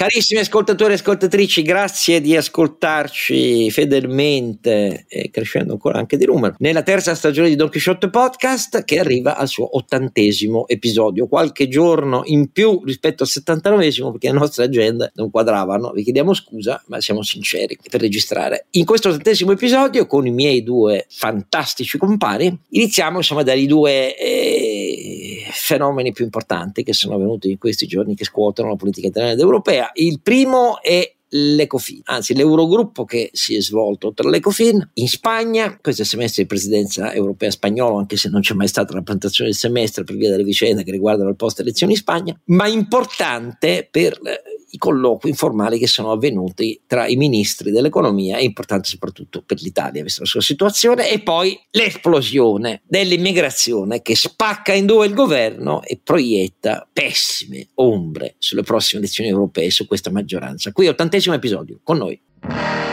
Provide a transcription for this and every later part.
Carissimi ascoltatori e ascoltatrici, grazie di ascoltarci fedelmente e crescendo ancora anche di numero nella terza stagione di Don Quixote Podcast che arriva al suo ottantesimo episodio, qualche giorno in più rispetto al settantanovesimo perché le nostre agende non quadravano, vi chiediamo scusa ma siamo sinceri per registrare. In questo ottantesimo episodio con i miei due fantastici compari iniziamo insomma dai due... Eh, fenomeni più importanti che sono avvenuti in questi giorni che scuotono la politica italiana ed europea. Il primo è l'Ecofin, anzi l'Eurogruppo che si è svolto tra l'Ecofin in Spagna, questo è il semestre di presidenza europea spagnolo, anche se non c'è mai stata la presentazione del semestre per via delle vicende che riguardano il post elezioni in Spagna, ma importante per i colloqui informali che sono avvenuti tra i ministri dell'economia e importante soprattutto per l'Italia, vista la sua situazione, e poi l'esplosione dell'immigrazione che spacca in due il governo e proietta pessime ombre sulle prossime elezioni europee su questa maggioranza. Qui ottantesimo episodio, con noi.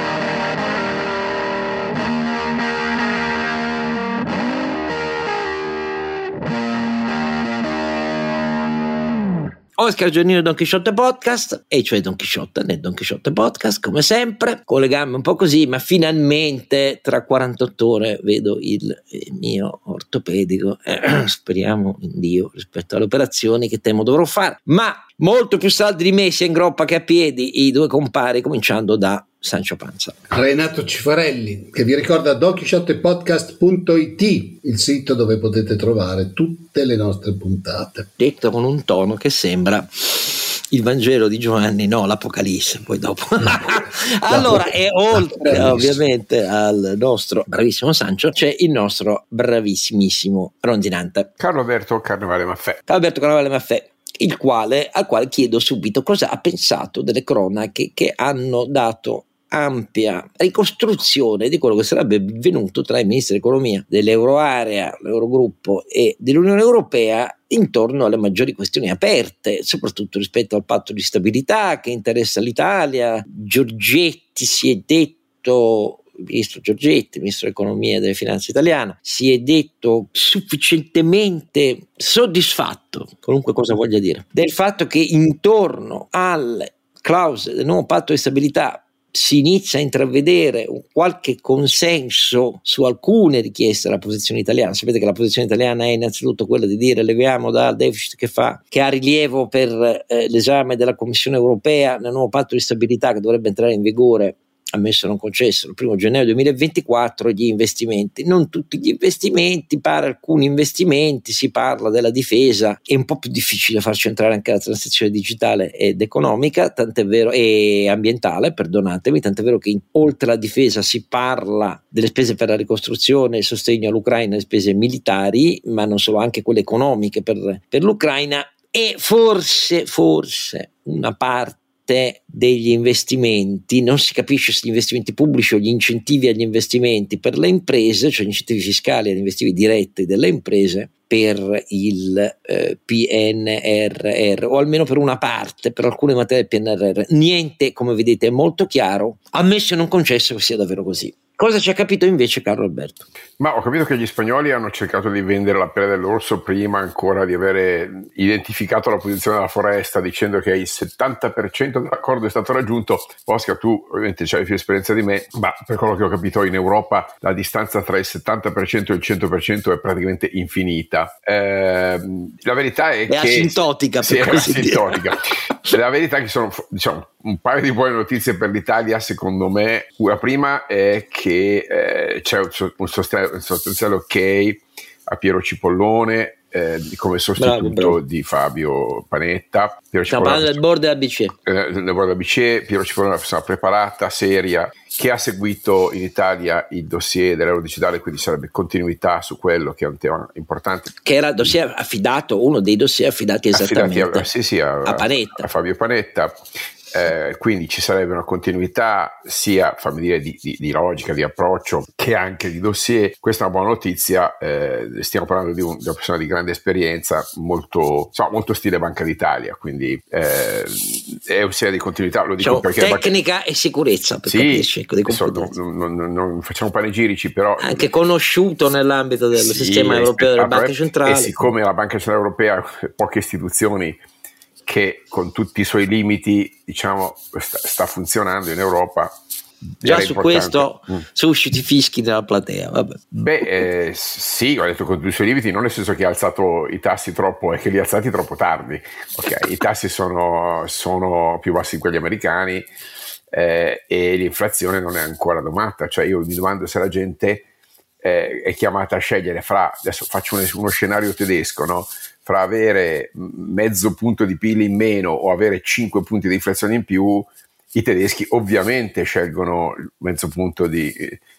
Oscar Giannino Don Chisciotte Podcast, e cioè Don Chisciotte nel Don Chisciotte Podcast, come sempre, con le gambe un po' così, ma finalmente tra 48 ore vedo il, il mio ortopedico, eh, speriamo in Dio rispetto alle operazioni che temo dovrò fare, ma molto più saldi di me sia in groppa che a piedi i due compari, cominciando da Sancio Panza. Renato Cifarelli, che vi ricorda donchisciottepodcast.it, il sito dove potete trovare tutte le nostre puntate. Detto con un tono che sembra il Vangelo di Giovanni, no, l'Apocalisse, poi dopo. allora, e oltre ovviamente al nostro bravissimo Sancio, c'è il nostro bravissimissimo Rondinante. Carlo Alberto Carnevale Maffè. Carlo Alberto Carnevale Maffè il quale, al quale chiedo subito cosa ha pensato delle cronache che hanno dato ampia ricostruzione di quello che sarebbe avvenuto tra i ministri dell'economia dell'euroarea, l'Eurogruppo e dell'Unione Europea intorno alle maggiori questioni aperte, soprattutto rispetto al patto di stabilità che interessa l'Italia. Giorgetti si è detto il ministro Giorgetti, ministro dell'economia e delle finanze italiana, si è detto sufficientemente soddisfatto, qualunque cosa voglia dire, del fatto che intorno alle clausole del nuovo patto di stabilità si inizia a intravedere qualche consenso su alcune richieste della posizione italiana. Sapete che la posizione italiana è innanzitutto quella di dire leviamo dal deficit che fa, che ha rilievo per eh, l'esame della Commissione europea nel nuovo patto di stabilità che dovrebbe entrare in vigore ammesso non concesso il primo gennaio 2024 gli investimenti. Non tutti gli investimenti per alcuni investimenti si parla della difesa. È un po' più difficile farci entrare anche la transizione digitale ed economica tant'è vero e ambientale perdonatemi tant'è vero che in, oltre alla difesa si parla delle spese per la ricostruzione il sostegno all'Ucraina le spese militari ma non solo anche quelle economiche per, per l'Ucraina. E forse forse una parte parte degli investimenti, non si capisce se gli investimenti pubblici o gli incentivi agli investimenti per le imprese, cioè gli incentivi fiscali agli investimenti diretti delle imprese, per il eh, PNRR o almeno per una parte, per alcune materie del PNRR. Niente, come vedete, è molto chiaro, ammesso e non concesso che sia davvero così. Cosa ci ha capito invece Carlo Alberto? Ma ho capito che gli spagnoli hanno cercato di vendere la pelle dell'orso prima ancora di avere identificato la posizione della foresta dicendo che il 70% dell'accordo è stato raggiunto. Oscar, tu ovviamente hai più esperienza di me, ma per quello che ho capito in Europa la distanza tra il 70% e il 100% è praticamente infinita. Eh, la verità è, è che... Asintotica, sì, è asintotica. la verità è che sono diciamo, un paio di buone notizie per l'Italia, secondo me. La prima è che eh, c'è un, sostanziale ok a Piero Cipollone eh, come sostituto bravo, bravo. di Fabio Panetta. Piero Stiamo parlando del board della BCE. Eh, del board della BCE, Piero Cipollone è una persona preparata, seria, che ha seguito in Italia il dossier dell'euro digitale, quindi sarebbe continuità su quello che è un tema importante. Che era il dossier affidato, uno dei dossier affidati esattamente affidati a, sì, sì, a, a, Panetta. a Fabio Panetta eh, quindi ci sarebbe una continuità sia fammi dire, di, di, di, logica, di approccio che anche di dossier. Questa è una buona notizia, eh, stiamo parlando di, un, di, una persona di grande esperienza, molto, insomma, molto stile Banca d'Italia, quindi eh, è un serie di continuità, lo dico cioè, perché... Tecnica banca... e sicurezza, per sì, capirci, ecco, non, non, non, non, facciamo panegirici, però... Anche conosciuto nell'ambito del sì, sistema europeo delle banche centrali. E siccome la Banca Centrale Europea, poche istituzioni che con tutti i suoi limiti diciamo, sta, sta funzionando in Europa Già su importante. questo mm. sono usciti fischi dalla platea. Vabbè. Beh, eh, sì, ho detto con tutti i suoi limiti, non nel senso che ha alzato i tassi troppo, è che li ha alzati troppo tardi. Okay, I tassi sono, sono, più bassi di quelli americani eh, e l'inflazione non è ancora domata. Cioè, io mi domando se la gente eh, è chiamata a scegliere fra, adesso faccio uno, uno scenario tedesco, no? Fra avere mezzo punto di PIL in meno o avere 5 punti di inflazione in più i tedeschi ovviamente scelgono mezzo punto di,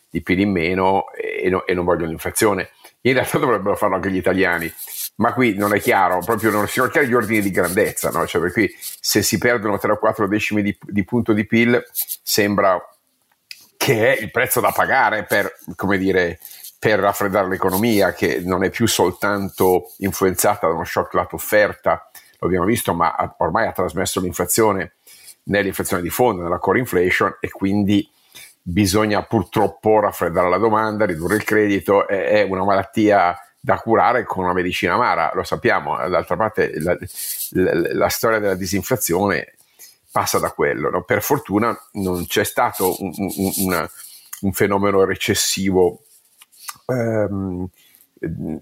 di PIL in meno e, no, e, non vogliono l'inflazione. In realtà dovrebbero farlo anche gli italiani, ma qui non è chiaro, proprio non si chiari gli ordini di grandezza, no? cioè per cui se si perdono 3 o 4 decimi di, di punto di PIL sembra che è il prezzo da pagare per, come dire, per raffreddare l'economia, che non è più soltanto influenzata da uno shock lato offerta, lo abbiamo visto, ma ormai ha trasmesso l'inflazione nell'inflazione di fondo, nella core inflation e quindi bisogna purtroppo raffreddare la domanda, ridurre il credito, è una malattia da curare con una medicina amara, lo sappiamo, d'altra parte la, la, la storia della disinflazione passa da quello, no? per fortuna non c'è stato un, un, un, un fenomeno recessivo ehm,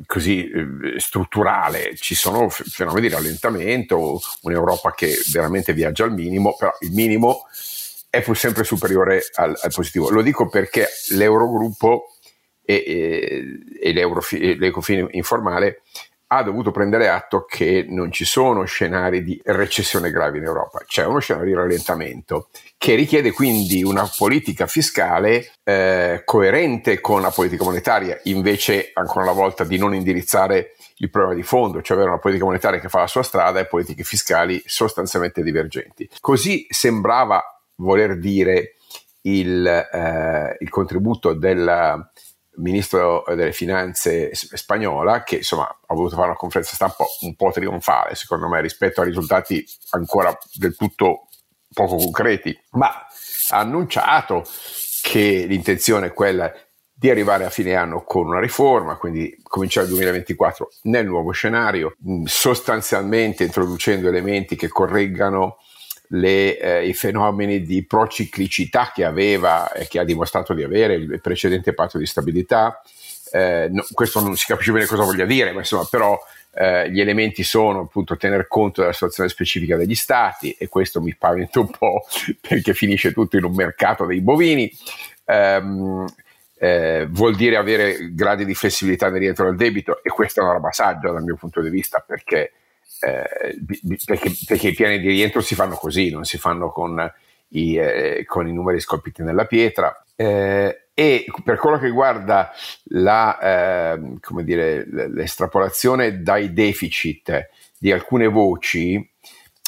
così eh, strutturale, ci sono fenomeni di rallentamento, un'Europa che veramente viaggia al minimo, però il minimo è pur sempre superiore al, al positivo. Lo dico perché l'Eurogruppo e, e, e l'Ecofin informale ha dovuto prendere atto che non ci sono scenari di recessione grave in Europa, c'è uno scenario di rallentamento che richiede quindi una politica fiscale eh, coerente con la politica monetaria, invece ancora una volta di non indirizzare il problema di fondo, cioè avere una politica monetaria che fa la sua strada e politiche fiscali sostanzialmente divergenti. Così sembrava voler dire il, eh, il contributo della ministro delle finanze spagnola che insomma ha voluto fare una conferenza stampa un po' trionfale secondo me rispetto a risultati ancora del tutto poco concreti ma ha annunciato che l'intenzione è quella di arrivare a fine anno con una riforma, quindi cominciare il 2024 nel nuovo scenario, sostanzialmente introducendo elementi che correggano le, eh, i fenomeni di prociclicità che aveva e che ha dimostrato di avere il precedente patto di stabilità. Eh, no, questo non si capisce bene cosa voglia dire, ma insomma, però eh, gli elementi sono appunto tener conto della situazione specifica degli stati e questo mi paventa un po' perché finisce tutto in un mercato dei bovini. Um, eh, vuol dire avere gradi di flessibilità nel rientro del debito e questa è una roba saggia dal mio punto di vista perché eh, perché, perché, i piani di rientro si fanno così, non si fanno con i, eh, con i numeri scolpiti nella pietra. Eh, e per quello che riguarda la, ehm, dire, l'estrapolazione dai deficit di alcune voci,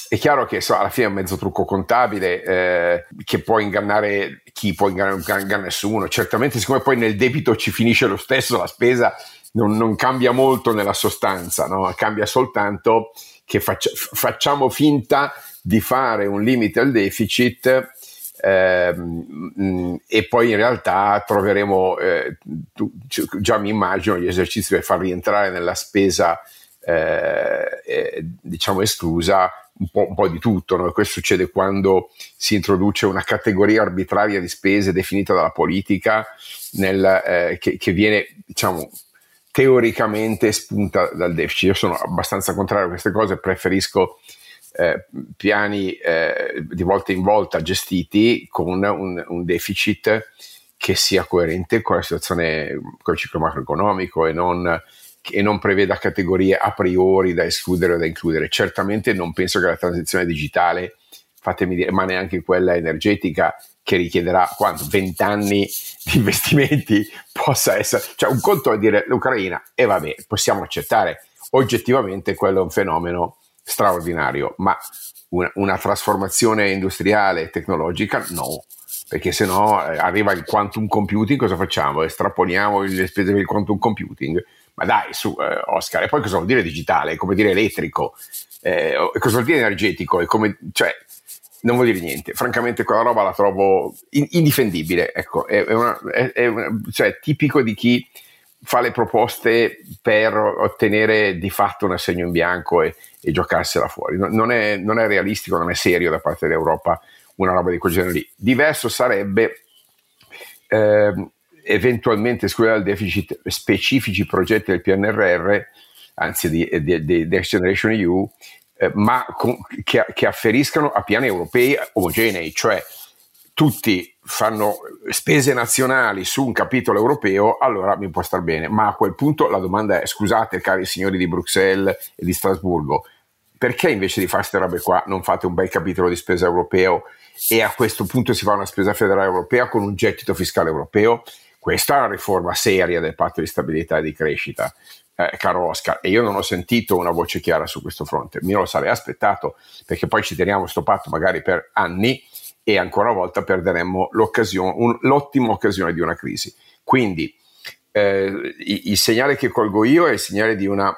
è chiaro che so, alla fine è un mezzo trucco contabile eh, che può ingannare chi può ingannare, ingannare nessuno. Certamente, siccome poi nel debito ci finisce lo stesso la spesa, non, non cambia molto nella sostanza, no? cambia soltanto che faccia, facciamo finta di fare un limite al deficit ehm, e poi in realtà troveremo, eh, tu, già mi immagino gli esercizi per far rientrare nella spesa eh, eh, diciamo esclusa un po', un po di tutto. No? Questo succede quando si introduce una categoria arbitraria di spese definita dalla politica nel, eh, che, che, viene diciamo, teoricamente spunta dal deficit. Io sono abbastanza contrario a queste cose, preferisco eh, piani eh, di volta in volta gestiti con un, un, deficit che sia coerente con la situazione, con il ciclo macroeconomico e non, e non preveda categorie a priori da escludere o da includere. Certamente non penso che la transizione digitale, fatemi dire, ma neanche quella energetica, che richiederà quanto? 20 anni investimenti possa essere, cioè un conto è dire l'Ucraina e vabbè, possiamo accettare, oggettivamente quello è un fenomeno straordinario, ma una, una trasformazione industriale e tecnologica no, perché se no eh, arriva il quantum computing, cosa facciamo? Estrapoliamo le spese per il quantum computing? Ma dai, su eh, Oscar, e poi cosa vuol dire digitale? Come dire elettrico? Eh, cosa vuol dire energetico? È come, cioè, non vuol dire niente. Francamente, quella roba la trovo indifendibile. Ecco, è, una, è, è una, cioè, tipico di chi fa le proposte per ottenere di fatto un assegno in bianco e, e giocarsela fuori. Non è, non è, realistico, non è serio da parte dell'Europa una roba di quel genere lì. Diverso sarebbe eh, eventualmente escludere dal deficit specifici progetti del PNRR, anzi di, di, di Next Generation EU, eh, ma con, che, che afferiscano a piani europei omogenei, cioè tutti fanno spese nazionali su un capitolo europeo, allora mi può star bene. Ma a quel punto la domanda è: scusate, cari signori di Bruxelles e di Strasburgo, perché invece di fare queste robe qua non fate un bel capitolo di spesa europeo e a questo punto si fa una spesa federale europea con un gettito fiscale europeo? Questa è una riforma seria del patto di stabilità e di crescita, eh, caro Oscar, e io non ho sentito una voce chiara su questo fronte. Mi lo sarei aspettato, perché poi ci teniamo questo patto magari per anni e ancora una volta perderemmo un, l'ottima occasione di una crisi. Quindi eh, il, segnale che colgo io è il segnale di, una,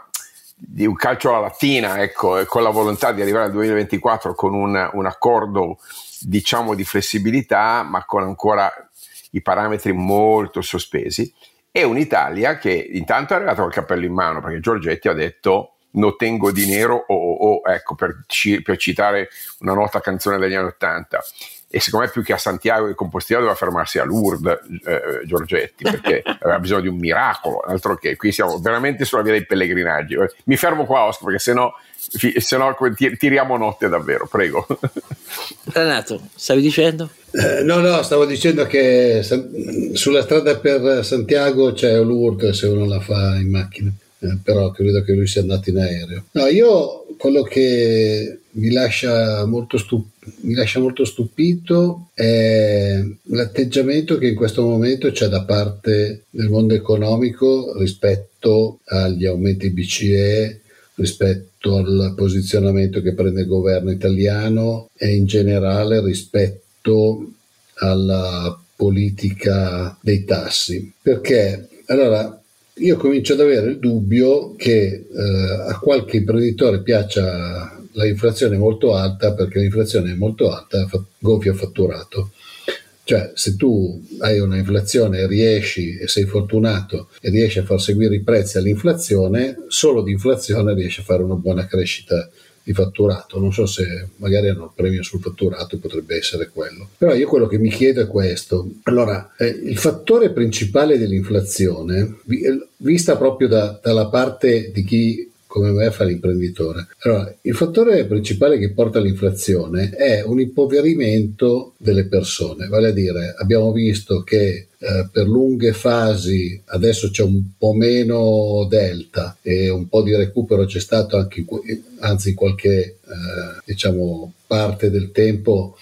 di un calcio alla lattina, ecco, con la volontà di arrivare al 2024 con un, un accordo diciamo di flessibilità, ma con ancora i parametri molto sospesi, e un'Italia che intanto è arrivata col cappello in mano, perché Giorgetti ha detto no tengo dinero o oh, oh, oh, ecco per, per, citare una nota canzone degli anni Ottanta e secondo me più che a Santiago di Compostela doveva fermarsi a Lourdes eh, Giorgetti perché aveva bisogno di un miracolo altro che qui siamo veramente sulla via dei pellegrinaggi. Mi fermo qua Oscar perché sennò, sennò tiriamo notte davvero prego. Renato stavi dicendo? Eh, no no stavo dicendo che sulla strada per Santiago c'è Lourdes se uno la fa in macchina eh, però credo che lui sia andato in aereo. No io quello che mi lascia molto, stup- mi lascia molto stupito è l'atteggiamento che in questo momento c'è da parte del mondo economico rispetto agli aumenti BCE, rispetto al posizionamento che prende il governo italiano e in generale rispetto alla politica dei tassi. Perché allora io comincio ad avere il dubbio che eh, a qualche imprenditore piaccia l'inflazione è molto alta perché l'inflazione è molto alta, fa, gonfia fatturato. Cioè, se tu hai una inflazione e riesci e sei fortunato e riesci a far seguire i prezzi all'inflazione, solo di inflazione riesci a fare una buona crescita di fatturato. Non so se magari hanno il premio sul fatturato, potrebbe essere quello. Però io quello che mi chiedo è questo. Allora, eh, il fattore principale dell'inflazione, vista proprio da, dalla parte di chi come me fa l'imprenditore. Allora, il fattore principale che porta all'inflazione è un impoverimento delle persone, vale a dire abbiamo visto che eh, per lunghe fasi adesso c'è un po' meno delta e un po' di recupero c'è stato anche anzi in qualche eh, diciamo parte del tempo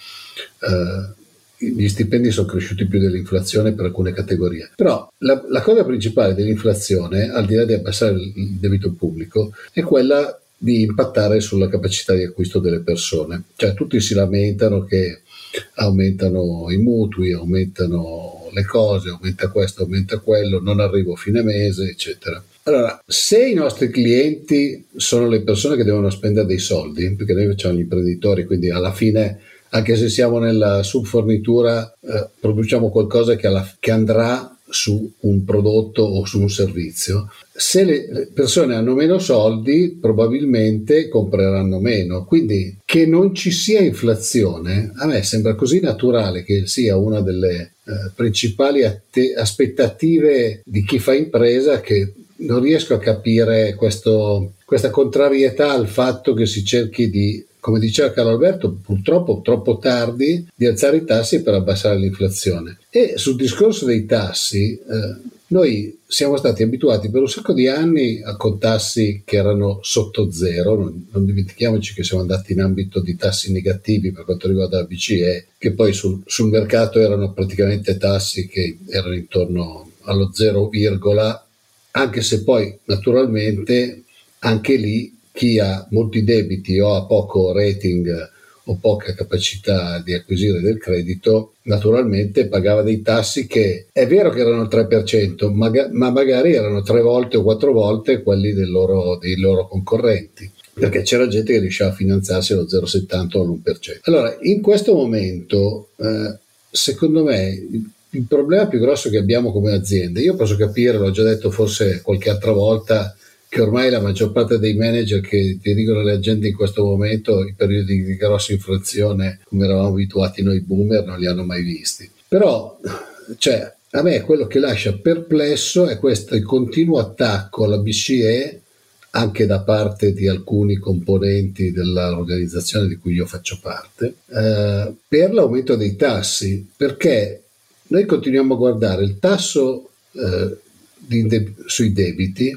eh, gli stipendi sono cresciuti più dell'inflazione per alcune categorie. Però la, la cosa principale dell'inflazione, al di là di abbassare il debito pubblico, è quella di impattare sulla capacità di acquisto delle persone. Cioè tutti si lamentano che aumentano i mutui, aumentano le cose, aumenta questo, aumenta quello, non arrivo a fine mese, eccetera. Allora, se i nostri clienti sono le persone che devono spendere dei soldi, perché noi facciamo gli imprenditori, quindi alla fine anche se siamo nella subfornitura, eh, produciamo qualcosa che, alla, che andrà su un prodotto o su un servizio. Se le persone hanno meno soldi, probabilmente compreranno meno. Quindi che non ci sia inflazione, a me sembra così naturale che sia una delle eh, principali atte- aspettative di chi fa impresa che non riesco a capire questo, questa contrarietà al fatto che si cerchi di come diceva Carlo Alberto, purtroppo troppo tardi di alzare i tassi per abbassare l'inflazione. E sul discorso dei tassi, eh, noi siamo stati abituati per un sacco di anni a con tassi che erano sotto zero, non, non, dimentichiamoci che siamo andati in ambito di tassi negativi per quanto riguarda la BCE, che poi sul, sul mercato erano praticamente tassi che erano intorno allo 0, anche se poi naturalmente anche lì chi ha molti debiti o ha poco rating o poca capacità di acquisire del credito, naturalmente pagava dei tassi che è vero che erano il 3%, ma, ma magari erano tre volte o quattro volte quelli loro, dei loro concorrenti perché c'era gente che riusciva a finanziarsi allo 0,70 o all'1%. Allora, in questo momento, eh, secondo me, il problema più grosso che abbiamo come aziende, io posso capire, l'ho già detto forse qualche altra volta, che ormai la maggior parte dei manager che dirigono le aziende in questo momento, i periodi di grossa inflazione, come eravamo abituati noi boomer, non li hanno mai visti. Però, cioè, a me quello che lascia perplesso è questo continuo attacco alla BCE anche da parte di alcuni componenti dell'organizzazione di cui io faccio parte, eh, per l'aumento dei tassi, perché noi continuiamo a guardare il tasso eh, de- sui debiti,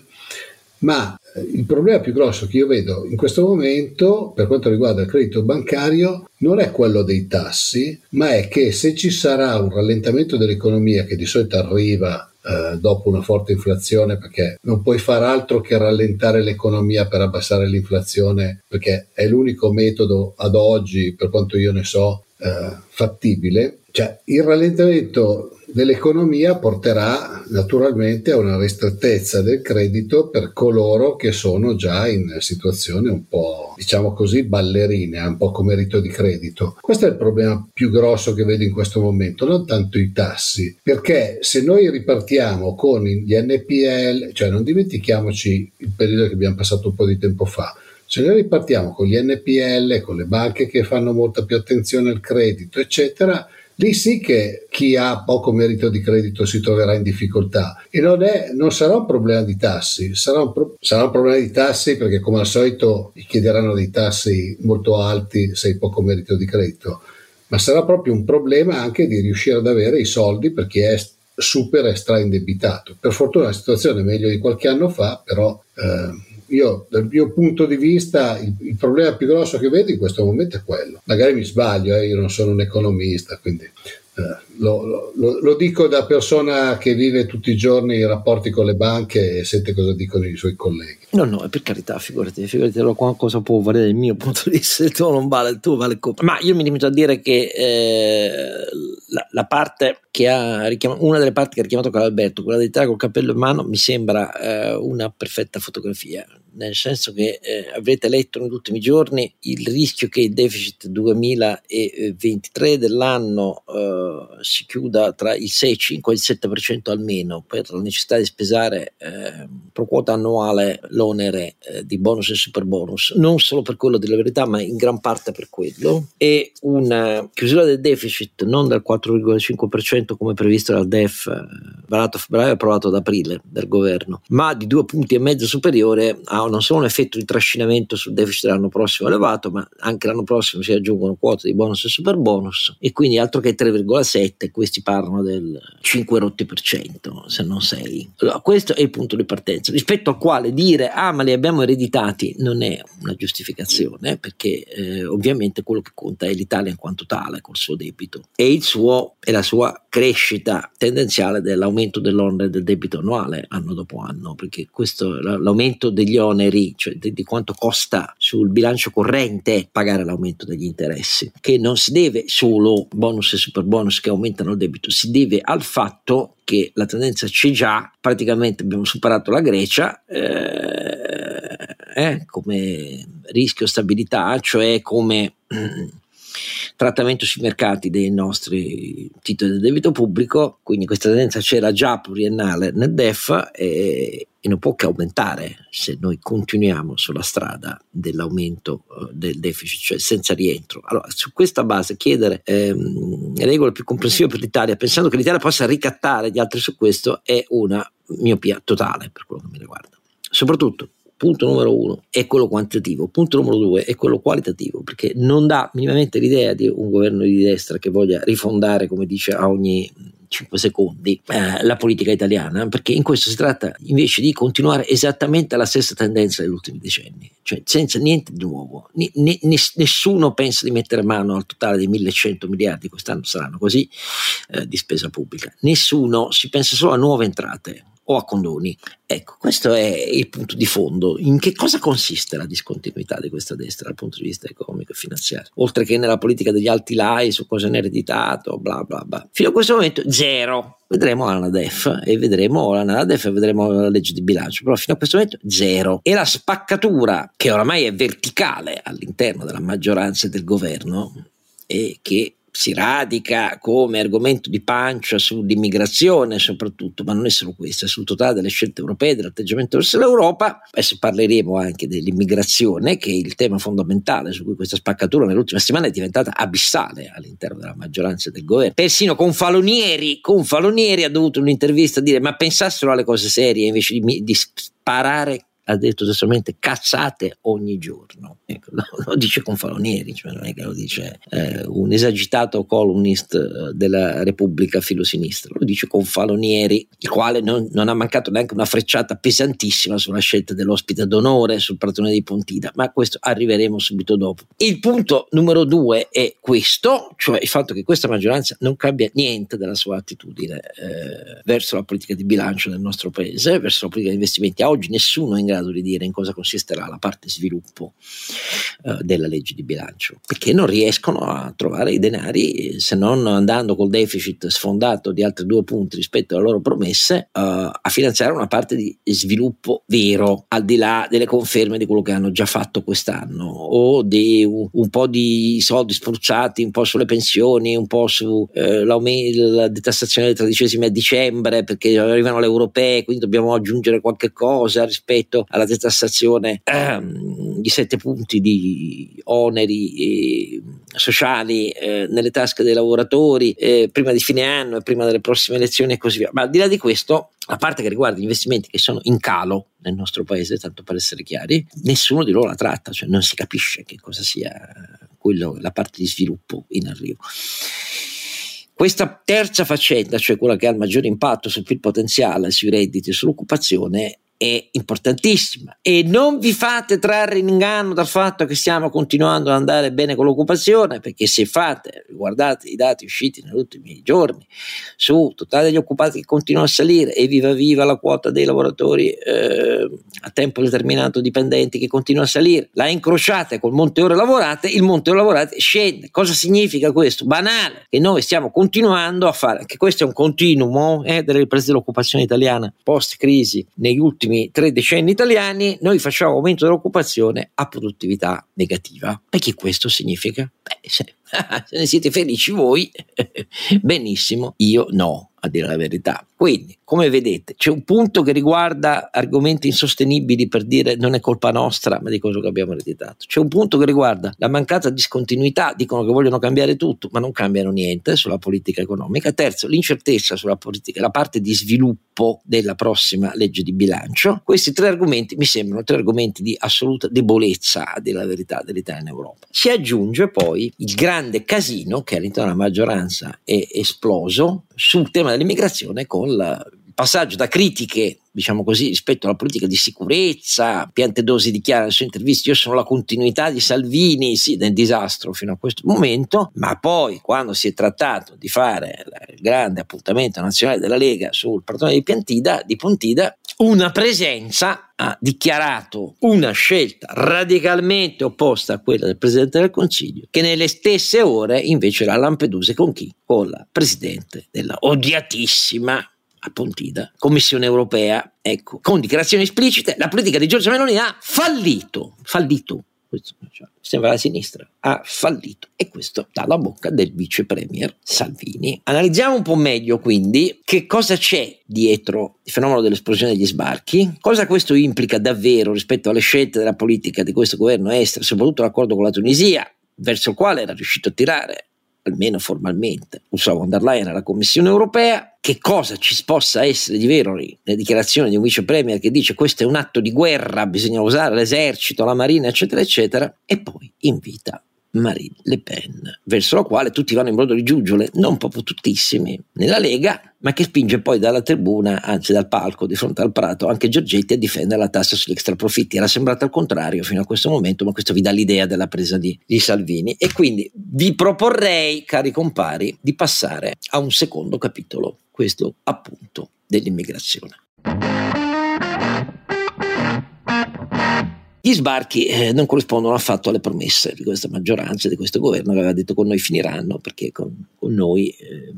ma eh, il problema più grosso che io vedo in questo momento per quanto riguarda il credito bancario non è quello dei tassi, ma è che se ci sarà un rallentamento dell'economia che di solito arriva eh, dopo una forte inflazione perché non puoi fare altro che rallentare l'economia per abbassare l'inflazione perché è l'unico metodo ad oggi, per quanto io ne so, eh, fattibile. Cioè, il rallentamento dell'economia porterà naturalmente a una ristrettezza del credito per coloro che sono già in situazioni un po', diciamo così, ballerine, un po' come rito di credito. Questo è il problema più grosso che vedo in questo momento, non tanto i tassi, perché se noi ripartiamo con gli NPL, cioè non dimentichiamoci il periodo che abbiamo passato un po' di tempo fa, se noi ripartiamo con gli NPL, con le banche che fanno molta più attenzione al credito, eccetera, lì sì che chi ha poco merito di credito si troverà in difficoltà e non, è, non sarà un problema di tassi, sarà un, pro, sarà un, problema di tassi perché come al solito chiederanno dei tassi molto alti se hai poco merito di credito, ma sarà proprio un problema anche di riuscire ad avere i soldi per chi è super extra indebitato. Per fortuna la situazione è meglio di qualche anno fa, però eh, io dal mio punto di vista il, il, problema più grosso che vedo in questo momento è quello. Magari mi sbaglio, eh, io non sono un economista, quindi eh, lo, lo, lo, dico da persona che vive tutti i giorni i rapporti con le banche e sente cosa dicono i suoi colleghi. No, no, per carità, figurati, figurati cosa può valere il mio punto di vista, il tuo non vale, il tuo vale come. Ma io mi limito a dire che eh, la, la, parte che ha richiamato, una delle parti che ha richiamato Calalberto, quella dell'Italia col cappello in mano, mi sembra eh, una perfetta fotografia nel senso che eh, avrete letto negli ultimi giorni il rischio che il deficit 2023 dell'anno eh, si chiuda tra il 6, 5 e il 7% almeno per la necessità di spesare eh, pro quota annuale l'onere eh, di bonus e super bonus, non solo per quello della verità ma in gran parte per quello, e una chiusura del deficit non del 4,5% come previsto dal DEF eh, varato a febbraio e approvato ad aprile dal governo, ma di due punti e mezzo superiore a non solo un effetto di trascinamento sul deficit dell'anno prossimo elevato, ma anche l'anno prossimo si aggiungono quote di bonus e super bonus e quindi altro che 3,7, questi parlano del 5 rotti per cento, se non 6. Allora, questo è il punto di partenza, rispetto al quale dire ah ma li abbiamo ereditati non è una giustificazione, perché eh, ovviamente quello che conta è l'Italia in quanto tale col suo debito e suo e la sua crescita tendenziale dell'aumento dell'onere del debito annuale anno dopo anno, perché questo l'aumento degli oneri oneri, cioè di, di, quanto costa sul bilancio corrente pagare l'aumento degli interessi, che non si deve solo bonus e super bonus che aumentano il debito, si deve al fatto che la tendenza c'è già, praticamente abbiamo superato la Grecia eh, eh, come rischio stabilità, cioè come trattamento sui mercati dei nostri titoli del debito pubblico, quindi questa tendenza c'era già pluriennale nel DEF e, e non può che aumentare se noi continuiamo sulla strada dell'aumento uh, del deficit, cioè senza rientro. Allora, su questa base chiedere ehm, regole più comprensive per l'Italia, pensando che l'Italia possa ricattare gli altri su questo, è una miopia totale per quello che mi riguarda. Soprattutto punto numero uno è quello quantitativo, punto numero due è quello qualitativo, perché non dà minimamente l'idea di un governo di destra che voglia rifondare, come dice a ogni 5 secondi eh, la politica italiana, perché in questo si tratta invece di continuare esattamente la stessa tendenza degli ultimi decenni, cioè senza niente di nuovo. N- n- nessuno pensa di mettere mano al totale dei 1100 miliardi, quest'anno saranno così, eh, di spesa pubblica. Nessuno si pensa solo a nuove entrate o a condoni. Ecco, questo è il punto di fondo. In che cosa consiste la discontinuità di questa destra dal punto di vista economico e finanziario? Oltre che nella politica degli alti lai su cosa ne è ereditato, bla bla bla. Fino a questo momento zero. Vedremo la NADEF e vedremo la NADEF e vedremo la legge di bilancio, però fino a questo momento zero. E la spaccatura, che oramai è verticale all'interno della maggioranza e del governo, e che si radica come argomento di pancia sull'immigrazione soprattutto, ma non è solo questo, è sul totale delle scelte europee, dell'atteggiamento verso l'Europa. Adesso parleremo anche dell'immigrazione, che è il tema fondamentale su cui questa spaccatura nell'ultima settimana è diventata abissale all'interno della maggioranza del governo. Persino con Falonieri, con Falonieri ha dovuto un'intervista dire ma pensassero alle cose serie invece di, di sparare ha detto testualmente cazzate ogni giorno. Ecco, lo, lo, dice con Falonieri, cioè non è che lo dice eh, un esagitato columnist eh, della Repubblica filosinistra, lo dice con Falonieri, il quale non, non, ha mancato neanche una frecciata pesantissima sulla scelta dell'ospite d'onore sul Pratone di Pontida, ma a questo arriveremo subito dopo. Il punto numero due è questo, cioè il fatto che questa maggioranza non cambia niente della sua attitudine eh, verso la politica di bilancio del nostro paese, verso la politica di investimenti. A oggi nessuno è in grado di dire in cosa consisterà la parte sviluppo eh, della legge di bilancio, perché non riescono a trovare i denari se non andando col deficit sfondato di altri due punti rispetto alle loro promesse eh, a finanziare una parte di sviluppo vero, al di là delle conferme di quello che hanno già fatto quest'anno o di un, un po' di soldi spruzzati un po' sulle pensioni, un po' sulla eh, detassazione del tredicesimi a dicembre perché arrivano le europee, quindi dobbiamo aggiungere qualche cosa rispetto alla detassazione ehm, di sette punti di oneri eh, sociali eh, nelle tasche dei lavoratori eh, prima di fine anno e prima delle prossime elezioni e così via. Ma al di là di questo, la parte che riguarda gli investimenti che sono in calo nel nostro paese, tanto per essere chiari, nessuno di loro la tratta, cioè non si capisce che cosa sia quello, la parte di sviluppo in arrivo. Questa terza faccenda, cioè quella che ha il maggiore impatto sul PIL potenziale, sui redditi e sull'occupazione, è importantissima e non vi fate trarre in inganno dal fatto che stiamo continuando ad andare bene con l'occupazione perché se fate, guardate i dati usciti negli ultimi giorni su totale degli occupati che continuano a salire e viva viva la quota dei lavoratori eh, a tempo determinato dipendenti che continua a salire, la incrociate col monte ore lavorate, il monte ore lavorate scende. Cosa significa questo? Banale, che noi stiamo continuando a fare, anche questo è un continuum eh, delle riprese dell'occupazione italiana post crisi negli ultimi ultimi tre decenni italiani noi facciamo aumento dell'occupazione a produttività negativa. E che questo significa? Beh, se, se ne siete felici voi, benissimo, io no a dire la verità. Quindi, come vedete, c'è un punto che riguarda argomenti insostenibili per dire non è colpa nostra, ma di cosa che abbiamo ereditato. C'è un punto che riguarda la mancata discontinuità, dicono che vogliono cambiare tutto, ma non cambiano niente sulla politica economica. Terzo, l'incertezza sulla politica, la parte di sviluppo della prossima legge di bilancio. Questi tre argomenti mi sembrano tre argomenti di assoluta debolezza, a dire la verità, dell'Italia in Europa. Si aggiunge poi il grande casino che all'interno della maggioranza è esploso sul tema dell'immigrazione con il passaggio da critiche, diciamo così, rispetto alla politica di sicurezza. Piantedosi dichiara nelle sue interviste: Io sono la continuità di Salvini, sì, del disastro fino a questo momento, ma poi quando si è trattato di fare il grande appuntamento nazionale della Lega sul pratone di, Piantida, di Pontida, una presenza ha dichiarato una scelta radicalmente opposta a quella del Presidente del Consiglio, che nelle stesse ore invece era a Lampedusa con chi? Con la Presidente della odiatissima a Pontida, Commissione europea, ecco, con dichiarazioni esplicite, la politica di Giorgia Meloni ha fallito, fallito, questo cioè, sembra la sinistra, ha fallito. E questo dalla bocca del vice premier Salvini. Analizziamo un po' meglio quindi che cosa c'è dietro il fenomeno dell'esplosione degli sbarchi, cosa questo implica davvero rispetto alle scelte della politica di questo governo estero, soprattutto l'accordo con la Tunisia, verso il quale era riuscito a tirare almeno formalmente, Ursula von der Leyen alla Commissione europea, che cosa ci possa essere di vero nelle dichiarazioni di un vice premier che dice questo è un atto di guerra, bisogna usare l'esercito, la marina, eccetera, eccetera, e poi invita Marine Le Pen, verso la quale tutti vanno in brodo di giuggiole, non proprio tuttissimi, nella Lega, ma che spinge poi dalla tribuna, anzi dal palco di fronte al Prato, anche Giorgetti a difendere la tassa sugli extraprofitti. Era sembrato al contrario fino a questo momento, ma questo vi dà l'idea della presa di, di Salvini. E quindi vi proporrei, cari compari, di passare a un secondo capitolo, questo appunto dell'immigrazione. Gli sbarchi eh, non corrispondono affatto alle promesse di questa maggioranza, di questo governo che aveva detto con noi finiranno, perché con, con noi eh,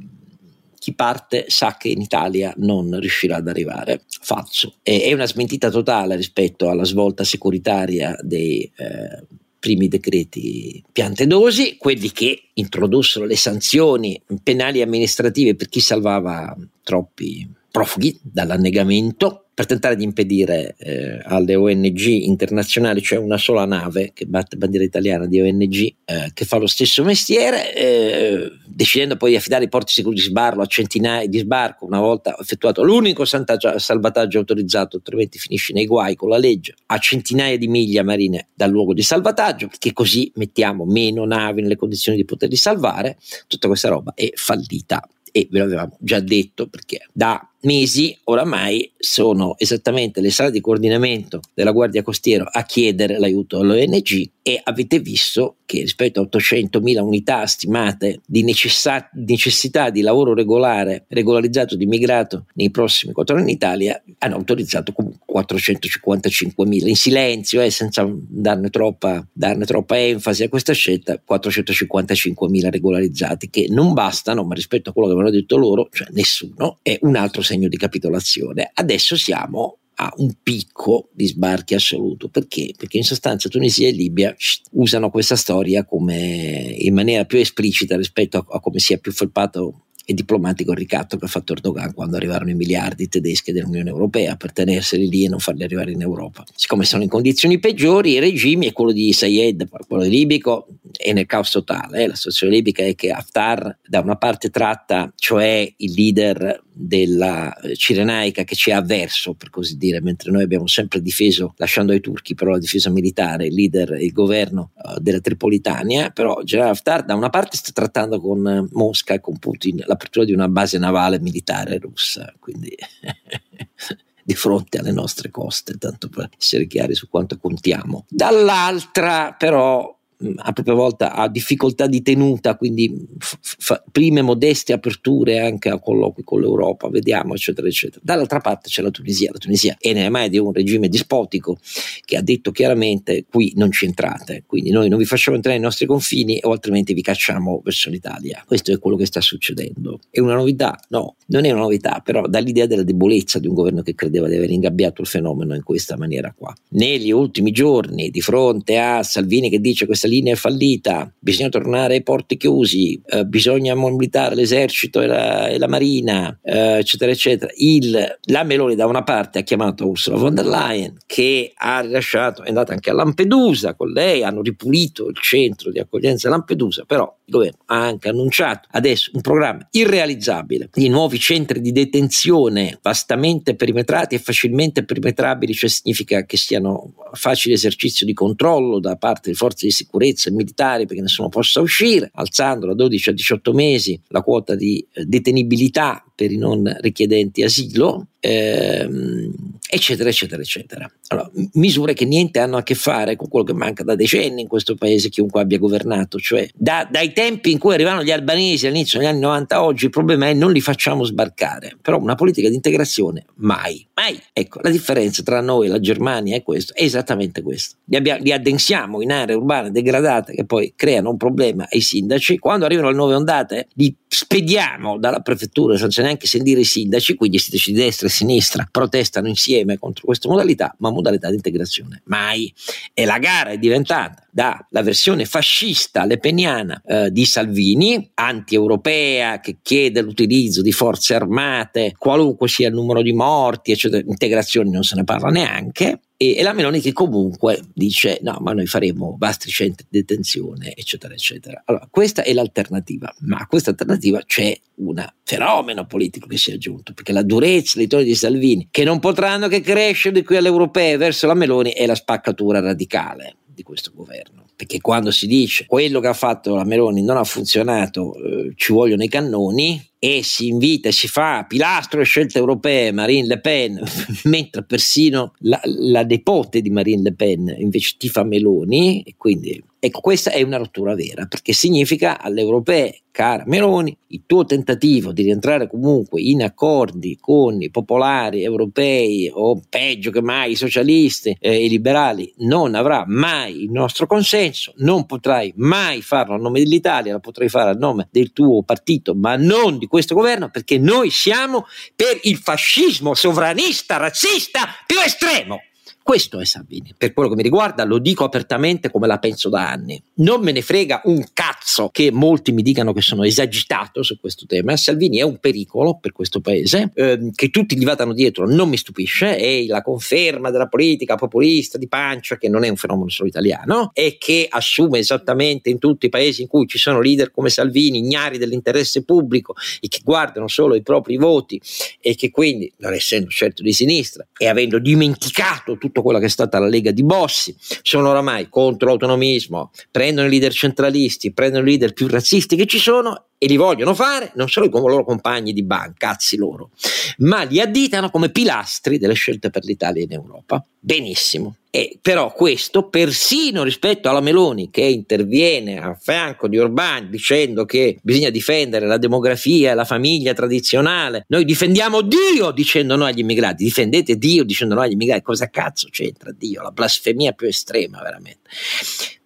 chi parte sa che in Italia non riuscirà ad arrivare. Falso. E, è una smentita totale rispetto alla svolta securitaria dei... Eh, primi decreti piante dosi, quelli che introdussero le sanzioni penali e amministrative per chi salvava troppi profughi dall'annegamento per tentare di impedire eh, alle ONG internazionali, cioè una sola nave che batte bandiera italiana di ONG eh, che fa lo stesso mestiere, eh, decidendo poi di affidare i porti sicuri di sbarco a centinaia di sbarco una volta effettuato l'unico salvataggio autorizzato, altrimenti finisce nei guai con la legge, a centinaia di miglia marine dal luogo di salvataggio, perché così mettiamo meno navi nelle condizioni di poterli salvare, tutta questa roba è fallita. E ve l'avevamo già detto perché da mesi oramai sono esattamente le sale di coordinamento della Guardia Costiera a chiedere l'aiuto all'ONG e avete visto che rispetto a 800.000 unità stimate di necessa- necessità di lavoro regolare, regolarizzato di immigrato nei prossimi quattro anni in Italia, hanno autorizzato comunque 455.000 in silenzio, eh, senza darne troppa, darne troppa enfasi a questa scelta, 455.000 regolarizzati che non bastano, ma rispetto a quello che avevano detto loro, cioè nessuno, è un altro segno di capitolazione. Adesso siamo a un picco di sbarchi assoluto. Perché? Perché in sostanza Tunisia e Libia usano questa storia come in maniera più esplicita rispetto a, a come sia più felpato e diplomatico ricatto che ha fatto Erdogan quando arrivarono i miliardi tedeschi dell'Unione Europea per tenerseli lì e non farli arrivare in Europa. Siccome sono in condizioni peggiori, i regimi, e quello di Sayed, quello libico, è nel caos totale. Eh. La situazione libica è che Haftar da una parte tratta, cioè il leader della Cirenaica che ci è avverso, per così dire, mentre noi abbiamo sempre difeso, lasciando ai turchi però la difesa militare, il leader, il governo uh, della Tripolitania, però General Haftar da una parte sta trattando con Mosca e con Putin l'apertura di una base navale militare russa, quindi di fronte alle nostre coste, tanto per essere chiari su quanto contiamo. Dall'altra però a propria volta ha difficoltà di tenuta, quindi fa prime modeste aperture anche a colloqui con l'Europa, vediamo, eccetera, eccetera. Dall'altra parte c'è la Tunisia, la Tunisia è mani di un regime dispotico che ha detto chiaramente qui non ci entrate, quindi noi non vi facciamo entrare nei nostri confini o altrimenti vi cacciamo verso l'Italia. Questo è quello che sta succedendo. È una novità? No, non è una novità, però dà l'idea della debolezza di un governo che credeva di aver ingabbiato il fenomeno in questa maniera qua. Negli ultimi giorni, di fronte a Salvini che dice questa linea è fallita, bisogna tornare ai porti chiusi, eh, bisogna mobilitare l'esercito e la, e la marina, eh, eccetera, eccetera. Il, la Meloni da una parte ha chiamato Ursula von der Leyen che ha rilasciato, è andata anche a Lampedusa con lei, hanno ripulito il centro di accoglienza a Lampedusa, però il governo ha anche annunciato adesso un programma irrealizzabile. Di nuovi centri di detenzione vastamente perimetrati e facilmente perimetrabili, cioè significa che siano facile esercizio di controllo da parte delle forze di sicurezza e militari perché nessuno possa uscire, alzando da 12 a 18 mesi la quota di eh, detenibilità per i non richiedenti asilo, ehm, eccetera, eccetera, eccetera. Allora, misure che niente hanno a che fare con quello che manca da decenni in questo paese, chiunque abbia governato, cioè da, dai tempi in cui arrivavano gli albanesi all'inizio degli anni 90 oggi, il problema è non li facciamo sbarcare, però una politica di integrazione mai, mai. Ecco, la differenza tra noi e la Germania è questo, è esattamente questo. Li, abbiamo, li addensiamo in aree urbane degradate che poi creano un problema ai sindaci, quando arrivano le nuove ondate li spediamo dalla prefettura senza neanche sentire i sindaci, quindi i sindaci di destra e sinistra protestano insieme contro questa modalità, ma modalità di integrazione mai. E la gara è diventata dalla versione fascista lepeniana eh, di Salvini, anti-europea, che chiede l'utilizzo di forze armate, qualunque sia il numero di morti, eccetera, integrazione non se ne parla neanche, e, la Meloni che comunque dice no ma noi faremo vasti centri di detenzione eccetera eccetera allora questa è l'alternativa ma a questa alternativa c'è un fenomeno politico che si è aggiunto perché la durezza dei toni di Salvini che non potranno che crescere di qui alle europee verso la Meloni è la spaccatura radicale di questo governo. Perché quando si dice quello che ha fatto la Meloni non ha funzionato, eh, ci vogliono i cannoni, e si invita e si fa pilastro e scelte europee Marine Le Pen, mentre persino la, la nepote di Marine Le Pen invece tifa Meloni, e quindi Ecco, questa è una rottura vera, perché significa alle europee, cara Meloni, il tuo tentativo di rientrare comunque in accordi con i popolari europei o peggio che mai i socialisti e i liberali non avrà mai il nostro consenso, non potrai mai farlo a nome dell'Italia, lo potrai fare a nome del tuo partito, ma non di questo governo, perché noi siamo per il fascismo sovranista, razzista più estremo. Questo è Salvini. Per quello che mi riguarda, lo dico apertamente come la penso da anni. Non me ne frega un cazzo che molti mi dicano che sono esagitato su questo tema. Salvini è un pericolo per questo paese, eh, che tutti gli vadano dietro non mi stupisce, è la conferma della politica populista di pancia che non è un fenomeno solo italiano e che assume esattamente in tutti i paesi in cui ci sono leader come Salvini, ignari dell'interesse pubblico e che guardano solo i propri voti e che quindi, non essendo certo di sinistra e avendo dimenticato tutto quello che è stata la Lega di Bossi, sono oramai contro l'autonomismo, prendono i leader centralisti, prendono i leader più razzisti che ci sono e li vogliono fare non solo come loro compagni di banca, cazzi loro, ma li additano come pilastri delle scelte per l'Italia in Europa. Benissimo. E però questo, persino rispetto alla Meloni che interviene a fianco di Orban dicendo che bisogna difendere la demografia e la famiglia tradizionale, noi difendiamo Dio dicendo no agli immigrati, difendete Dio dicendo no agli immigrati, cosa cazzo c'entra Dio? La blasfemia più estrema veramente.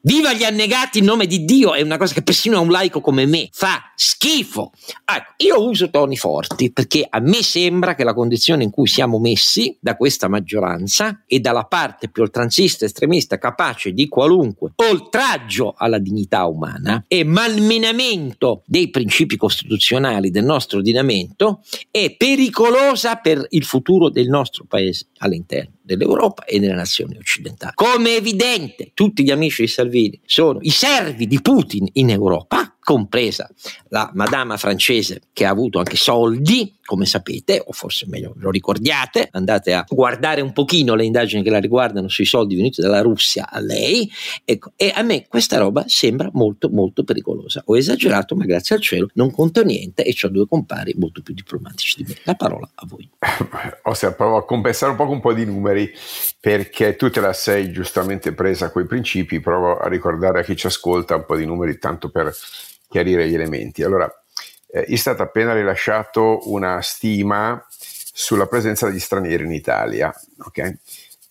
Viva gli annegati in nome di Dio è una cosa che persino a un laico come me fa schifo. Ecco, io uso toni forti perché a me sembra che la condizione in cui siamo messi da questa maggioranza e dalla parte più oltranzista estremista capace di qualunque oltraggio alla dignità umana e malmenamento dei principi costituzionali del nostro ordinamento è pericolosa per il futuro del nostro paese all'interno dell'Europa e delle nazioni occidentali. Come è evidente, tutti gli amici di Salvini sono i servi di Putin in Europa, compresa la madama francese che ha avuto anche soldi, come sapete, o forse meglio lo ricordiate, andate a guardare un pochino le indagini che la riguardano sui soldi venuti dalla Russia a lei, ecco, e a me questa roba sembra molto molto pericolosa. Ho esagerato, ma grazie al cielo non conto niente e ho due compari molto più diplomatici di me. La parola a voi. Ossia, provo a compensare un po' con un po' di numeri, perché tu te la sei giustamente presa quei principi, provo a ricordare a chi ci ascolta un po' di numeri, tanto per chiarire gli elementi. Allora, eh, Istat ha appena rilasciato una stima sulla presenza degli stranieri in Italia. Okay?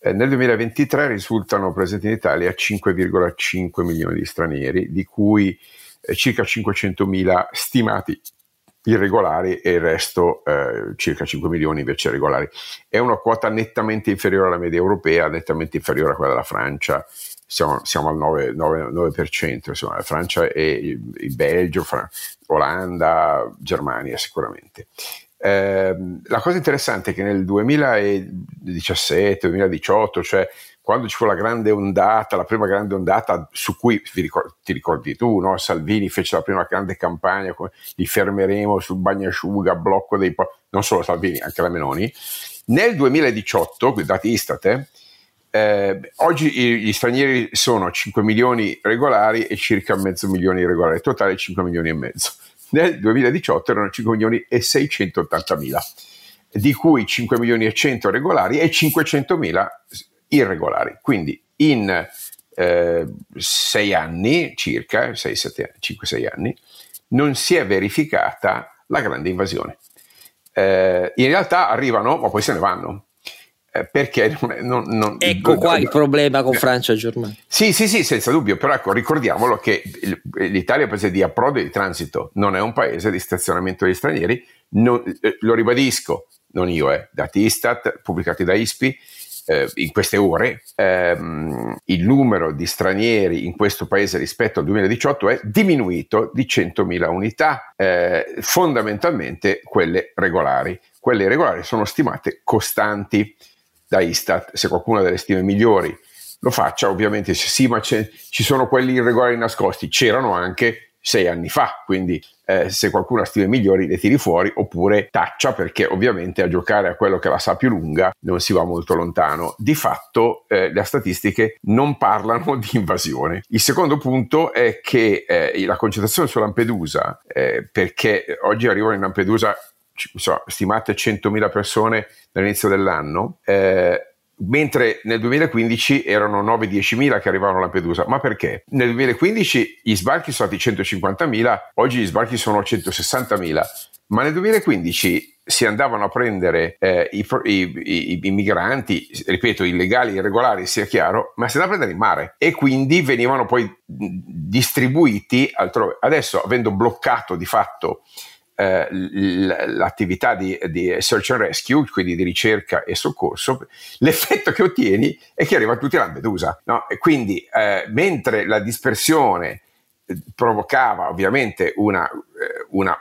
Eh, nel 2023 risultano presenti in Italia 5,5 milioni di stranieri, di cui eh, circa 500.000 stimati irregolari e il resto eh, circa 5 milioni invece regolari. È una quota nettamente inferiore alla media europea, nettamente inferiore a quella della Francia siamo, siamo al 9%, 9, 9% insomma, la Francia e il, il Belgio, Fran- Olanda, Germania sicuramente. Eh, la cosa interessante è che nel 2017-2018, cioè quando ci fu la grande ondata, la prima grande ondata su cui ricordi, ti ricordi tu, no? Salvini fece la prima grande campagna, li fermeremo sul bagnasciuga, blocco dei... Po- non solo Salvini, anche la Meloni. Nel 2018, dati Istat, eh, eh, oggi gli stranieri sono 5 milioni regolari e circa mezzo milione irregolari, totale 5 milioni e mezzo. Nel 2018 erano 5 milioni e 680 mila, di cui 5 milioni e 100 regolari e 500 mila irregolari. Quindi in eh, 6 anni, circa 5-6 anni, non si è verificata la grande invasione. Eh, in realtà arrivano, ma poi se ne vanno eh, perché non, non, ecco non, qua il problema con Francia e Germania. Sì sì sì senza dubbio però ecco ricordiamolo che l'Italia è un paese di approdo e di transito non è un paese di stazionamento degli stranieri non, eh, lo ribadisco non io eh, dati Istat pubblicati da ISPI eh, in queste ore ehm, il numero di stranieri in questo paese rispetto al 2018 è diminuito di 100.000 unità eh, fondamentalmente quelle regolari. Quelle irregolari sono stimate costanti da Istat, se qualcuno ha delle stime migliori lo faccia, ovviamente sì, ma ci sono quelli irregolari nascosti, c'erano anche sei anni fa, quindi eh, se qualcuno ha stime migliori le tiri fuori oppure taccia perché ovviamente a giocare a quello che la sa più lunga non si va molto lontano. Di fatto eh, le statistiche non parlano di invasione. Il secondo punto è che eh, la concentrazione su Lampedusa, eh, perché oggi arrivano in Lampedusa so, stimate 100.000 persone dall'inizio dell'anno, eh, mentre nel 2015 erano 9-10.000 che arrivavano a Lampedusa. Ma perché? Nel 2015 gli sbarchi sono stati 150.000, oggi gli sbarchi sono 160.000, ma nel 2015 si andavano a prendere eh, i, i, i, migranti, ripeto, illegali, irregolari, sia chiaro, ma si andavano a prendere in mare e quindi venivano poi distribuiti altrove. Adesso, avendo bloccato di fatto eh, l'attività di, di, search and rescue, quindi di ricerca e soccorso, l'effetto che ottieni è che arriva tutti a Lampedusa. No? E quindi eh, mentre la dispersione eh, provocava ovviamente un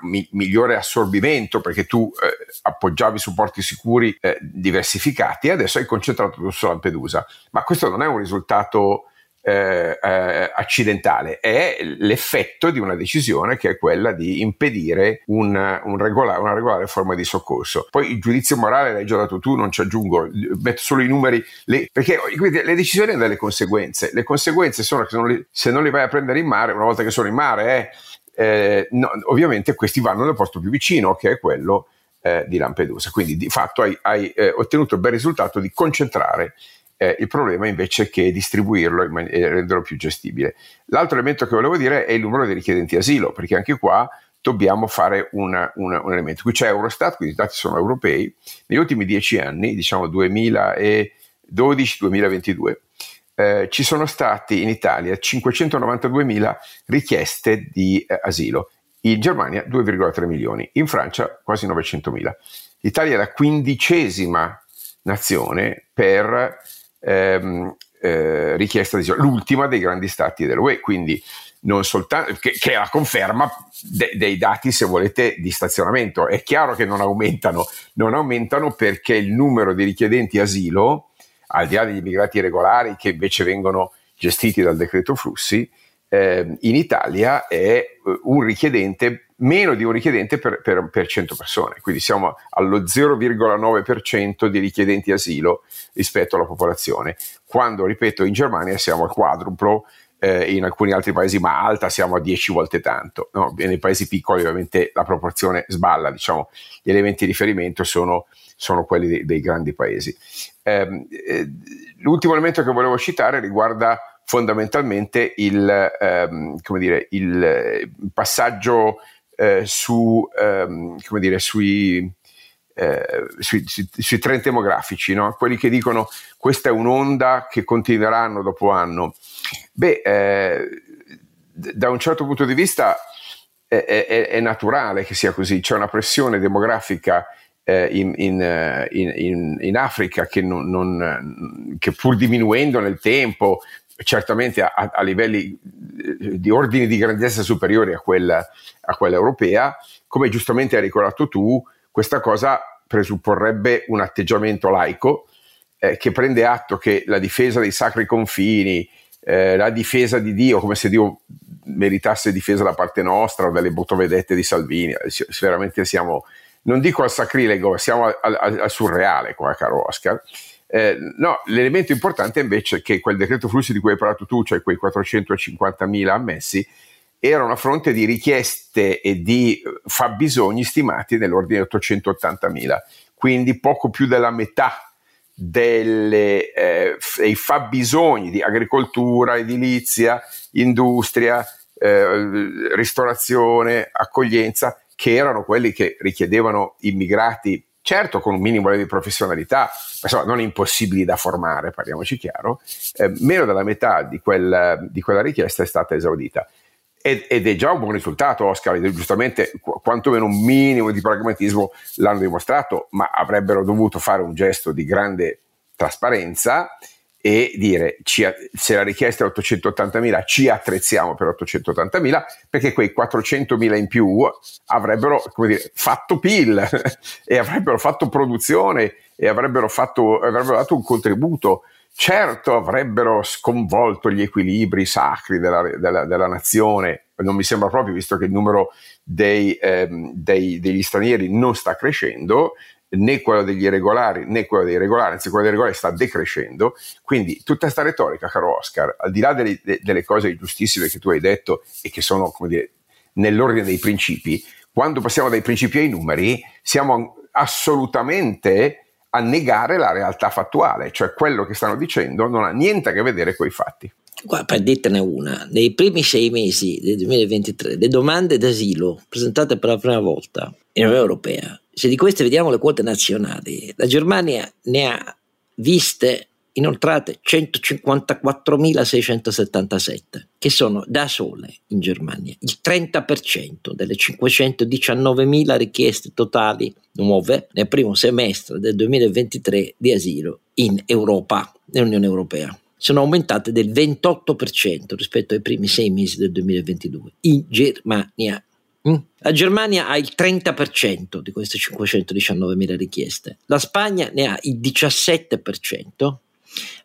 mi- migliore assorbimento perché tu eh, appoggiavi su porti sicuri eh, diversificati, adesso hai concentrato tutto su Lampedusa. Ma questo non è un risultato eh, eh, accidentale, è l'effetto di una decisione che è quella di impedire un, un regolare, una regolare forma di soccorso. Poi il giudizio morale l'hai già dato tu, non ci aggiungo, metto solo i numeri, le, perché le decisioni hanno delle conseguenze. Le conseguenze sono che se non, li, se non li vai a prendere in mare, una volta che sono in mare, eh, eh, no, ovviamente questi vanno nel posto più vicino, che è quello eh, di Lampedusa. Quindi di fatto hai, hai eh, ottenuto il bel risultato di concentrare eh, il problema invece che distribuirlo man- e renderlo più gestibile. L'altro elemento che volevo dire è il numero dei richiedenti asilo, perché anche qua dobbiamo fare una, una, un elemento. Qui c'è Eurostat, quindi i dati sono europei. Negli ultimi dieci anni, diciamo 2012-2022, eh, ci sono stati in Italia 592.000 richieste di eh, asilo, in Germania 2,3 milioni, in Francia quasi 900.000. L'Italia è la quindicesima nazione per ehm, eh, richiesta di l'ultima dei grandi stati dell'UE, quindi non soltanto che, che, è la conferma de, dei dati, se volete, di stazionamento. È chiaro che non aumentano, non aumentano perché il numero di richiedenti asilo, al di là degli immigrati regolari che invece vengono gestiti dal decreto flussi, eh, in Italia è eh, un richiedente, meno di un richiedente per, per, per 100 persone, quindi siamo allo 0,9% di richiedenti asilo rispetto alla popolazione, quando, ripeto, in Germania siamo al quadruplo, eh, in alcuni altri paesi, ma alta siamo a 10 volte tanto. No? Nei paesi piccoli ovviamente la proporzione sballa, diciamo, gli elementi di riferimento sono, sono quelli dei, dei, grandi paesi. Eh, eh, l'ultimo elemento che volevo citare riguarda fondamentalmente il, ehm, dire, il passaggio eh, su, ehm, dire, sui, eh, sui, sui, sui, trend demografici, no? quelli che dicono questa è un'onda che continuerà anno dopo anno. Beh, eh, da un certo punto di vista è, è, è, naturale che sia così, c'è una pressione demografica eh, in, in, in, in, Africa che, non, non, che pur diminuendo nel tempo certamente a, a, livelli eh, di ordini di grandezza superiori a quella, a quella europea, come giustamente hai ricordato tu, questa cosa presupporrebbe un atteggiamento laico eh, che prende atto che la difesa dei sacri confini, eh, la difesa di Dio, come se Dio meritasse difesa da parte nostra o dalle motovedette di Salvini, eh, veramente siamo, non dico al sacrilego, siamo al, al, al surreale qua, caro Oscar. Eh, no, l'elemento importante invece è che quel decreto flussi di cui hai parlato tu, cioè quei 450.000 ammessi, erano a fronte di richieste e di eh, fabbisogni stimati nell'ordine di 880.000, quindi poco più della metà delle, eh, dei fabbisogni di agricoltura, edilizia, industria, eh, ristorazione, accoglienza, che erano quelli che richiedevano immigrati certo con un minimo di professionalità, insomma non impossibili da formare, parliamoci chiaro, eh, meno della metà di, quel, di, quella richiesta è stata esaudita. Ed, ed, è già un buon risultato, Oscar, giustamente quantomeno un minimo di pragmatismo l'hanno dimostrato, ma avrebbero dovuto fare un gesto di grande trasparenza e dire ci, se la richiesta è 880.000 ci attrezziamo per 880.000 perché quei 400.000 in più avrebbero dire, fatto PIL e avrebbero fatto produzione e avrebbero, fatto, avrebbero dato un contributo. Certo avrebbero sconvolto gli equilibri sacri della, della, della nazione. Non mi sembra proprio visto che il numero dei, ehm, dei, degli stranieri non sta crescendo né quello degli irregolari né quello dei regolari, anzi quello dei regolari sta decrescendo, quindi tutta questa retorica, caro Oscar, al di là delle, delle cose giustissime che tu hai detto e che sono, dire, nell'ordine dei principi, quando passiamo dai principi ai numeri, siamo assolutamente a negare la realtà fattuale, cioè quello che stanno dicendo non ha niente a che vedere con i fatti. Qua, per dirtene una, nei primi sei mesi del 2023 le domande d'asilo presentate per la prima volta in Unione Europea se di queste vediamo le quote nazionali, la Germania ne ha viste inoltrate 154.677, che sono da sole in Germania il 30% delle 519.000 richieste totali nuove nel primo semestre del 2023 di asilo in Europa, nell'Unione Europea. Sono aumentate del 28% rispetto ai primi sei mesi del 2022 in Germania. Mm? La Germania ha il 30% di queste 519.000 richieste, la Spagna ne ha il 17%,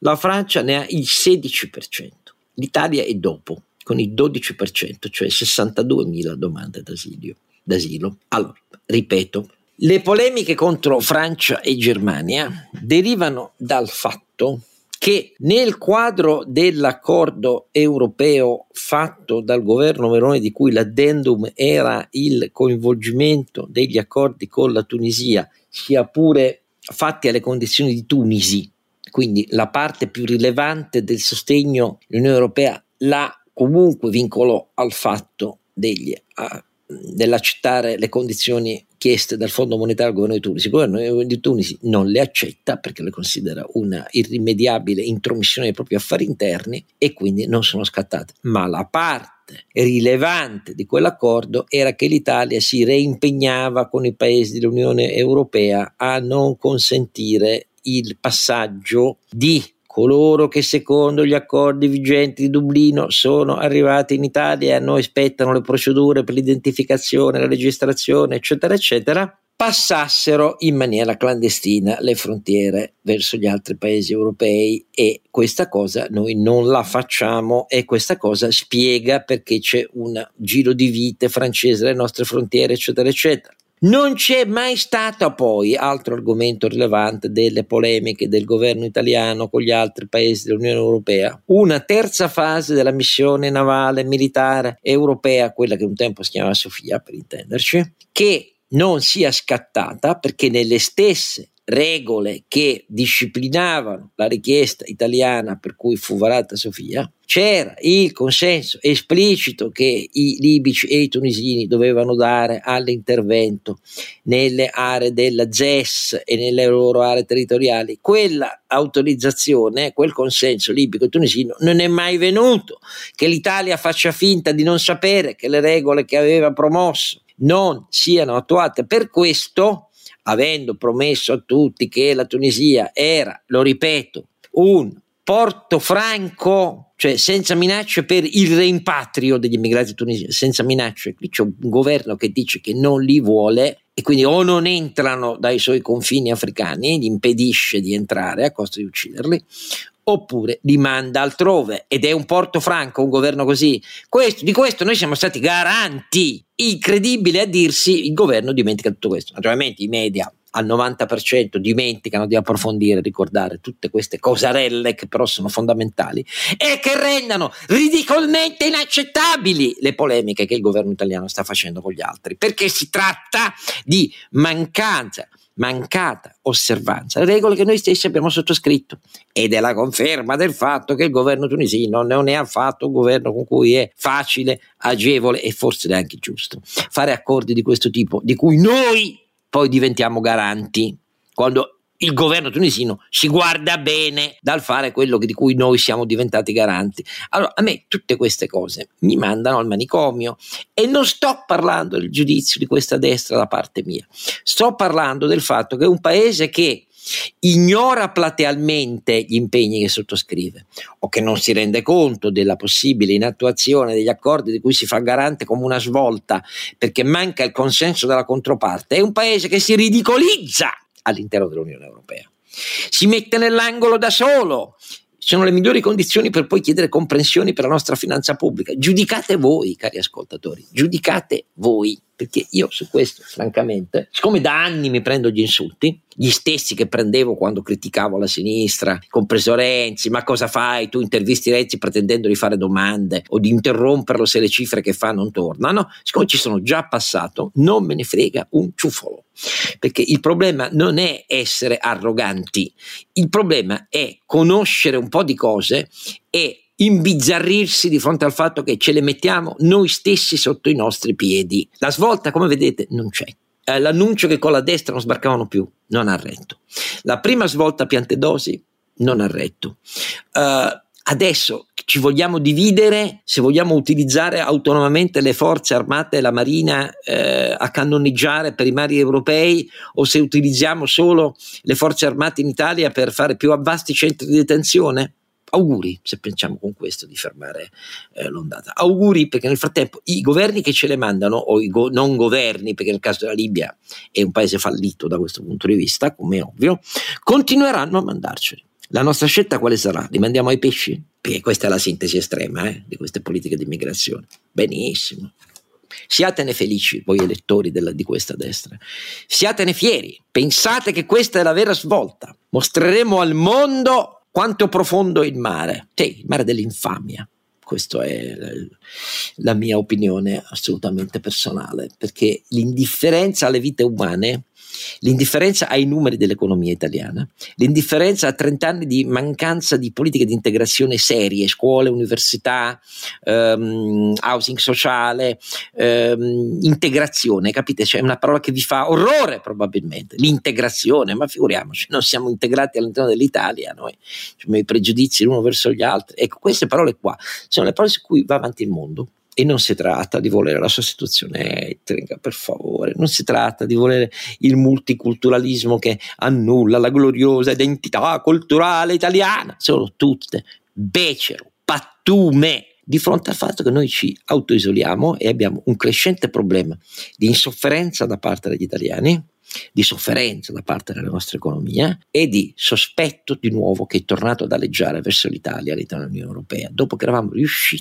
la Francia ne ha il 16%, l'Italia è dopo con il 12%, cioè 62.000 domande d'asilo. d'asilo. Allora, ripeto, le polemiche contro Francia e Germania derivano dal fatto che nel quadro dell'accordo europeo fatto dal governo Meloni di cui l'addendum era il coinvolgimento degli accordi con la Tunisia, sia pure fatti alle condizioni di Tunisi, quindi la parte più rilevante del sostegno l'Unione Europea la comunque vincolò al fatto degli, a, dell'accettare le condizioni chieste dal Fondo Monetario al governo di Tunisi. Il governo di Tunisi non le accetta perché le considera una irrimediabile intromissione nei propri affari interni e quindi non sono scattate. Ma la parte rilevante di quell'accordo era che l'Italia si reimpegnava con i paesi dell'Unione Europea a non consentire il passaggio di coloro che secondo gli accordi vigenti di Dublino sono arrivati in Italia e a noi aspettano le procedure per l'identificazione, la registrazione, eccetera, eccetera, passassero in maniera clandestina le frontiere verso gli altri paesi europei e questa cosa noi non la facciamo e questa cosa spiega perché c'è un giro di vite francese alle nostre frontiere, eccetera, eccetera. Non c'è mai stata poi, altro argomento rilevante delle polemiche del governo italiano con gli altri paesi dell'Unione Europea, una terza fase della missione navale militare europea, quella che un tempo si chiamava Sofia per intenderci, che non sia scattata perché nelle stesse regole che disciplinavano la richiesta italiana per cui fu varata Sofia, c'era il consenso esplicito che i libici e i tunisini dovevano dare all'intervento nelle aree della ZES e nelle loro aree territoriali. Quella autorizzazione, quel consenso libico e tunisino non è mai venuto. Che l'Italia faccia finta di non sapere che le regole che aveva promosso non siano attuate. Per questo, avendo promesso a tutti che la Tunisia era, lo ripeto, un porto franco cioè senza minacce per il rimpatrio degli immigrati tunisini, senza minacce. Qui c'è un governo che dice che non li vuole e quindi o non entrano dai suoi confini africani, gli impedisce di entrare a costo di ucciderli, oppure li manda altrove ed è un porto franco, un governo così. Questo, di questo noi siamo stati garanti. Incredibile a dirsi, il governo dimentica tutto questo. Naturalmente i media al 90% dimenticano di approfondire ricordare tutte queste cosarelle che però sono fondamentali e che rendano ridicolmente inaccettabili le polemiche che il governo italiano sta facendo con gli altri, perché si tratta di mancanza mancata osservanza le regole che noi stessi abbiamo sottoscritto ed è la conferma del fatto che il governo tunisino non è affatto un governo con cui è facile, agevole e forse neanche giusto fare accordi di questo tipo di cui noi poi diventiamo garanti. Quando il governo tunisino si guarda bene dal fare quello di cui noi siamo diventati garanti. Allora, a me tutte queste cose mi mandano al manicomio e non sto parlando del giudizio di questa destra da parte mia, sto parlando del fatto che un paese che ignora platealmente gli impegni che sottoscrive o che non si rende conto della possibile inattuazione degli accordi di cui si fa garante come una svolta perché manca il consenso della controparte, è un paese che si ridicolizza all'interno dell'Unione Europea. Si mette nell'angolo da solo, sono le migliori condizioni per poi chiedere comprensioni per la nostra finanza pubblica. Giudicate voi, cari ascoltatori, giudicate voi perché io su questo, francamente, siccome da anni mi prendo gli insulti, gli stessi che prendevo quando criticavo la sinistra, compreso Renzi, ma cosa fai? Tu intervisti Renzi pretendendo di fare domande o di interromperlo se le cifre che fa non tornano, siccome ci sono già passato, non me ne frega un ciuffolo. Perché il problema non è essere arroganti, il problema è conoscere un po' di cose e imbizzarrirsi di fronte al fatto che ce le mettiamo noi stessi sotto i nostri piedi. La svolta, come vedete, non c'è. Eh, l'annuncio che con la destra non sbarcavano più non ha retto. La prima svolta a Piantedosi non ha retto. Uh, adesso ci vogliamo dividere se vogliamo utilizzare autonomamente le forze armate e la marina eh, a cannoneggiare per i mari europei o se utilizziamo solo le forze armate in Italia per fare più vasti centri di detenzione? Auguri se pensiamo con questo di fermare eh, l'ondata. Auguri perché nel frattempo i governi che ce le mandano, o i go- non governi, perché nel caso della Libia è un paese fallito da questo punto di vista, come ovvio, continueranno a mandarceli. La nostra scelta quale sarà? Li mandiamo ai pesci? Perché questa è la sintesi estrema eh, di queste politiche di immigrazione. Benissimo. Siatene felici, voi elettori della, di questa destra. Siatene fieri. Pensate che questa è la vera svolta. Mostreremo al mondo quanto profondo è il mare. Sì, il mare dell'infamia. Questa è la mia opinione assolutamente personale, perché l'indifferenza alle vite umane l'indifferenza ai numeri dell'economia italiana, l'indifferenza a 30 anni di mancanza di politiche di integrazione serie, scuole, università, um, housing sociale, um, integrazione, capite? C'è una parola che vi fa orrore probabilmente, l'integrazione, ma figuriamoci, non siamo integrati all'interno dell'Italia, noi abbiamo i pregiudizi l'uno verso gli altri. Ecco, queste parole qua sono le parole su cui va avanti il mondo. E non si tratta di volere la sostituzione etnica, per favore, non si tratta di volere il multiculturalismo che annulla la gloriosa identità culturale italiana, sono tutte becero, pattume di fronte al fatto che noi ci autoisoliamo e abbiamo un crescente problema di insofferenza da parte degli italiani di sofferenza da parte della nostra economia e di sospetto di nuovo che è tornato ad alleggiare verso l'Italia all'interno dell'Unione Europea, dopo che eravamo riusciti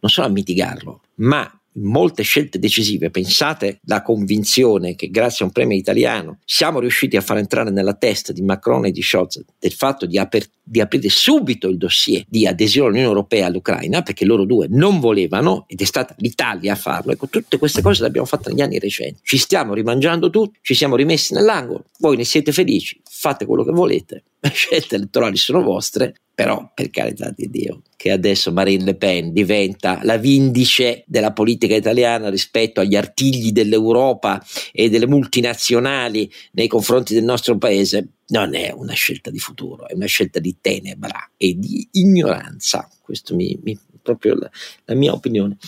non solo a mitigarlo, ma molte scelte decisive, pensate la convinzione che grazie a un premio italiano siamo riusciti a far entrare nella testa di Macron e di Scholz del fatto di, aper- di aprire subito il dossier di adesione all'Unione Europea all'Ucraina, perché loro due non volevano ed è stata l'Italia a farlo. Ecco, tutte queste cose le abbiamo fatte negli anni recenti. Ci stiamo rimangiando tutti, ci siamo rimessi nell'angolo, voi ne siete felici, fate quello che volete, le scelte elettorali sono vostre, però per carità di Dio, che adesso Marine Le Pen diventa la vindice della politica italiana rispetto agli artigli dell'Europa e delle multinazionali nei confronti del nostro paese, non è una scelta di futuro, è una scelta di tenebra e di ignoranza. Questa è proprio la, la mia opinione.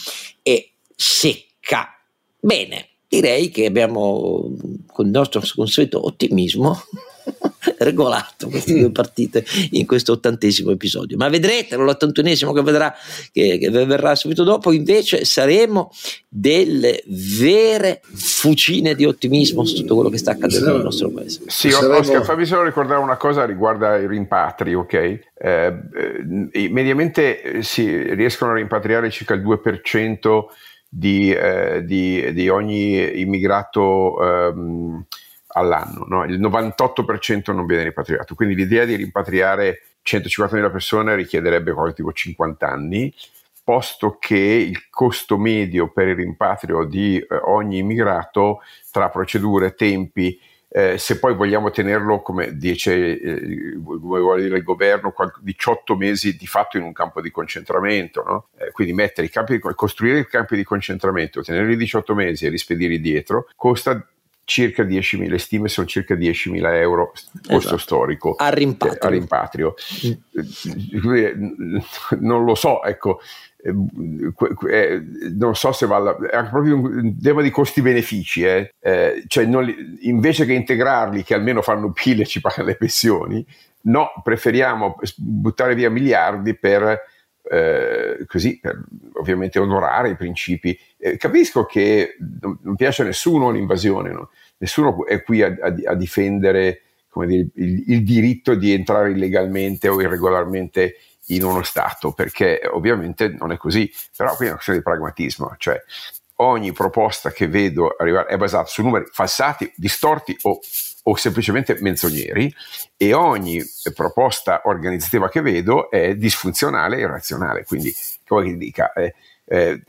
È secca. Bene, direi che abbiamo con il nostro consueto ottimismo regolato queste due partite in questo ottantesimo episodio. Ma vedrete, l'ottantunesimo che, vedrà, che, che verrà subito dopo, invece saremo delle vere fucine di ottimismo su tutto quello che sta accadendo nel nostro paese. Sì, saremo... Oscar, fammi solo ricordare una cosa riguardo i rimpatri, ok? Eh, eh, mediamente eh, si riescono a rimpatriare circa il 2% di, eh, di, di ogni immigrato ehm, all'anno, no? il 98% non viene rimpatriato, quindi l'idea di rimpatriare 150.000 persone richiederebbe qualcosa tipo 50 anni, posto che il costo medio per il rimpatrio di eh, ogni immigrato tra procedure, tempi, eh, se poi vogliamo tenerlo, come dice eh, vuole dire il governo, 18 mesi di fatto in un campo di concentramento, no? eh, quindi mettere i campi costruire i campi di concentramento, tenerli 18 mesi e rispedirli dietro, costa circa 10.000, le stime sono circa 10.000 euro costo esatto. storico a rimpatrio. A rimpatrio. Mm. Non lo so, ecco, eh, non so se vale, è proprio un tema di costi-benefici, eh. Eh, cioè non, invece che integrarli che almeno fanno pile e ci pagano le pensioni, no, preferiamo buttare via miliardi per eh, così per ovviamente onorare i principi. Eh, capisco che non, non, piace a nessuno l'invasione, no? nessuno è qui a, a, a difendere dire, il, il, diritto di entrare illegalmente o irregolarmente in uno Stato, perché ovviamente non è così, però qui è una questione di pragmatismo, cioè ogni proposta che vedo arrivare è basata su numeri falsati, distorti o o semplicemente menzogneri e ogni proposta organizzativa che vedo è disfunzionale e irrazionale. Quindi, come che dica, eh, eh,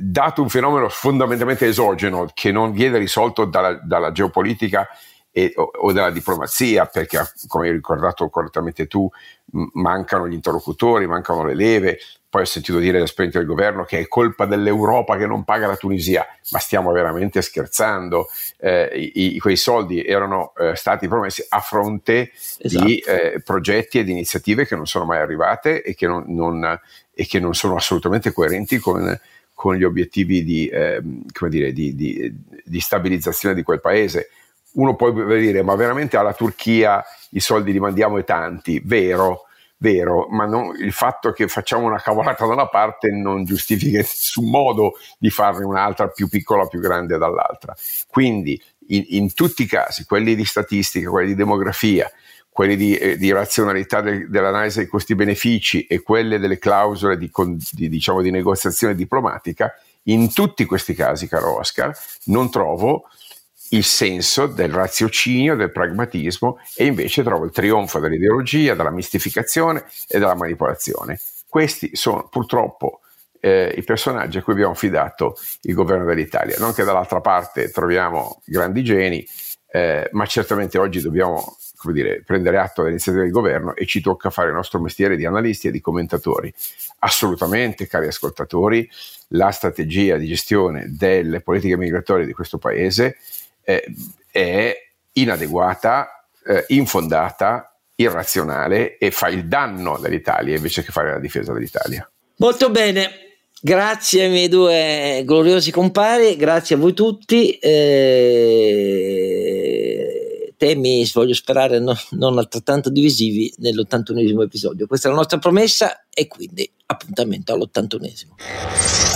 dato un fenomeno fondamentalmente esogeno che non viene risolto dalla, dalla geopolitica e, o, o, dalla diplomazia, perché come hai ricordato correttamente tu, mancano gli interlocutori, mancano le leve, poi ho sentito dire l'esponente del governo che è colpa dell'Europa che non paga la Tunisia, ma stiamo veramente scherzando. Eh, i, quei soldi erano eh, stati promessi a fronte esatto. di eh, progetti ed iniziative che non sono mai arrivate e che non, non, e che non sono assolutamente coerenti con, con gli obiettivi di, ehm, dire, di, di, di stabilizzazione di quel paese uno può dire ma veramente alla Turchia i soldi li mandiamo e tanti, vero, vero, ma non, il fatto che facciamo una cavolata da una parte non giustifica in nessun modo di farne un'altra più piccola o più grande dall'altra. Quindi in, in, tutti i casi, quelli di statistica, quelli di demografia, quelli di, eh, di razionalità de, dell'analisi dei costi-benefici e quelle delle clausole di, di, diciamo, di negoziazione diplomatica, in tutti questi casi, caro Oscar, non trovo il senso del raziocinio, del pragmatismo e invece trovo il trionfo dell'ideologia, della mistificazione e della manipolazione. Questi sono purtroppo eh, i personaggi a cui abbiamo affidato il governo dell'Italia. Non che dall'altra parte troviamo grandi geni, eh, ma certamente oggi dobbiamo dire, prendere atto dell'iniziativa del governo e ci tocca fare il nostro mestiere di analisti e di commentatori. Assolutamente, cari ascoltatori, la strategia di gestione delle politiche migratorie di questo Paese eh, è inadeguata, eh, infondata, irrazionale e fa il danno dell'Italia invece che fare la difesa dell'Italia. Molto bene, grazie ai miei due gloriosi compari, grazie a voi tutti. Eh, temi, voglio sperare, no, non altrettanto divisivi nell'81esimo episodio. Questa è la nostra promessa e quindi appuntamento all'81esimo.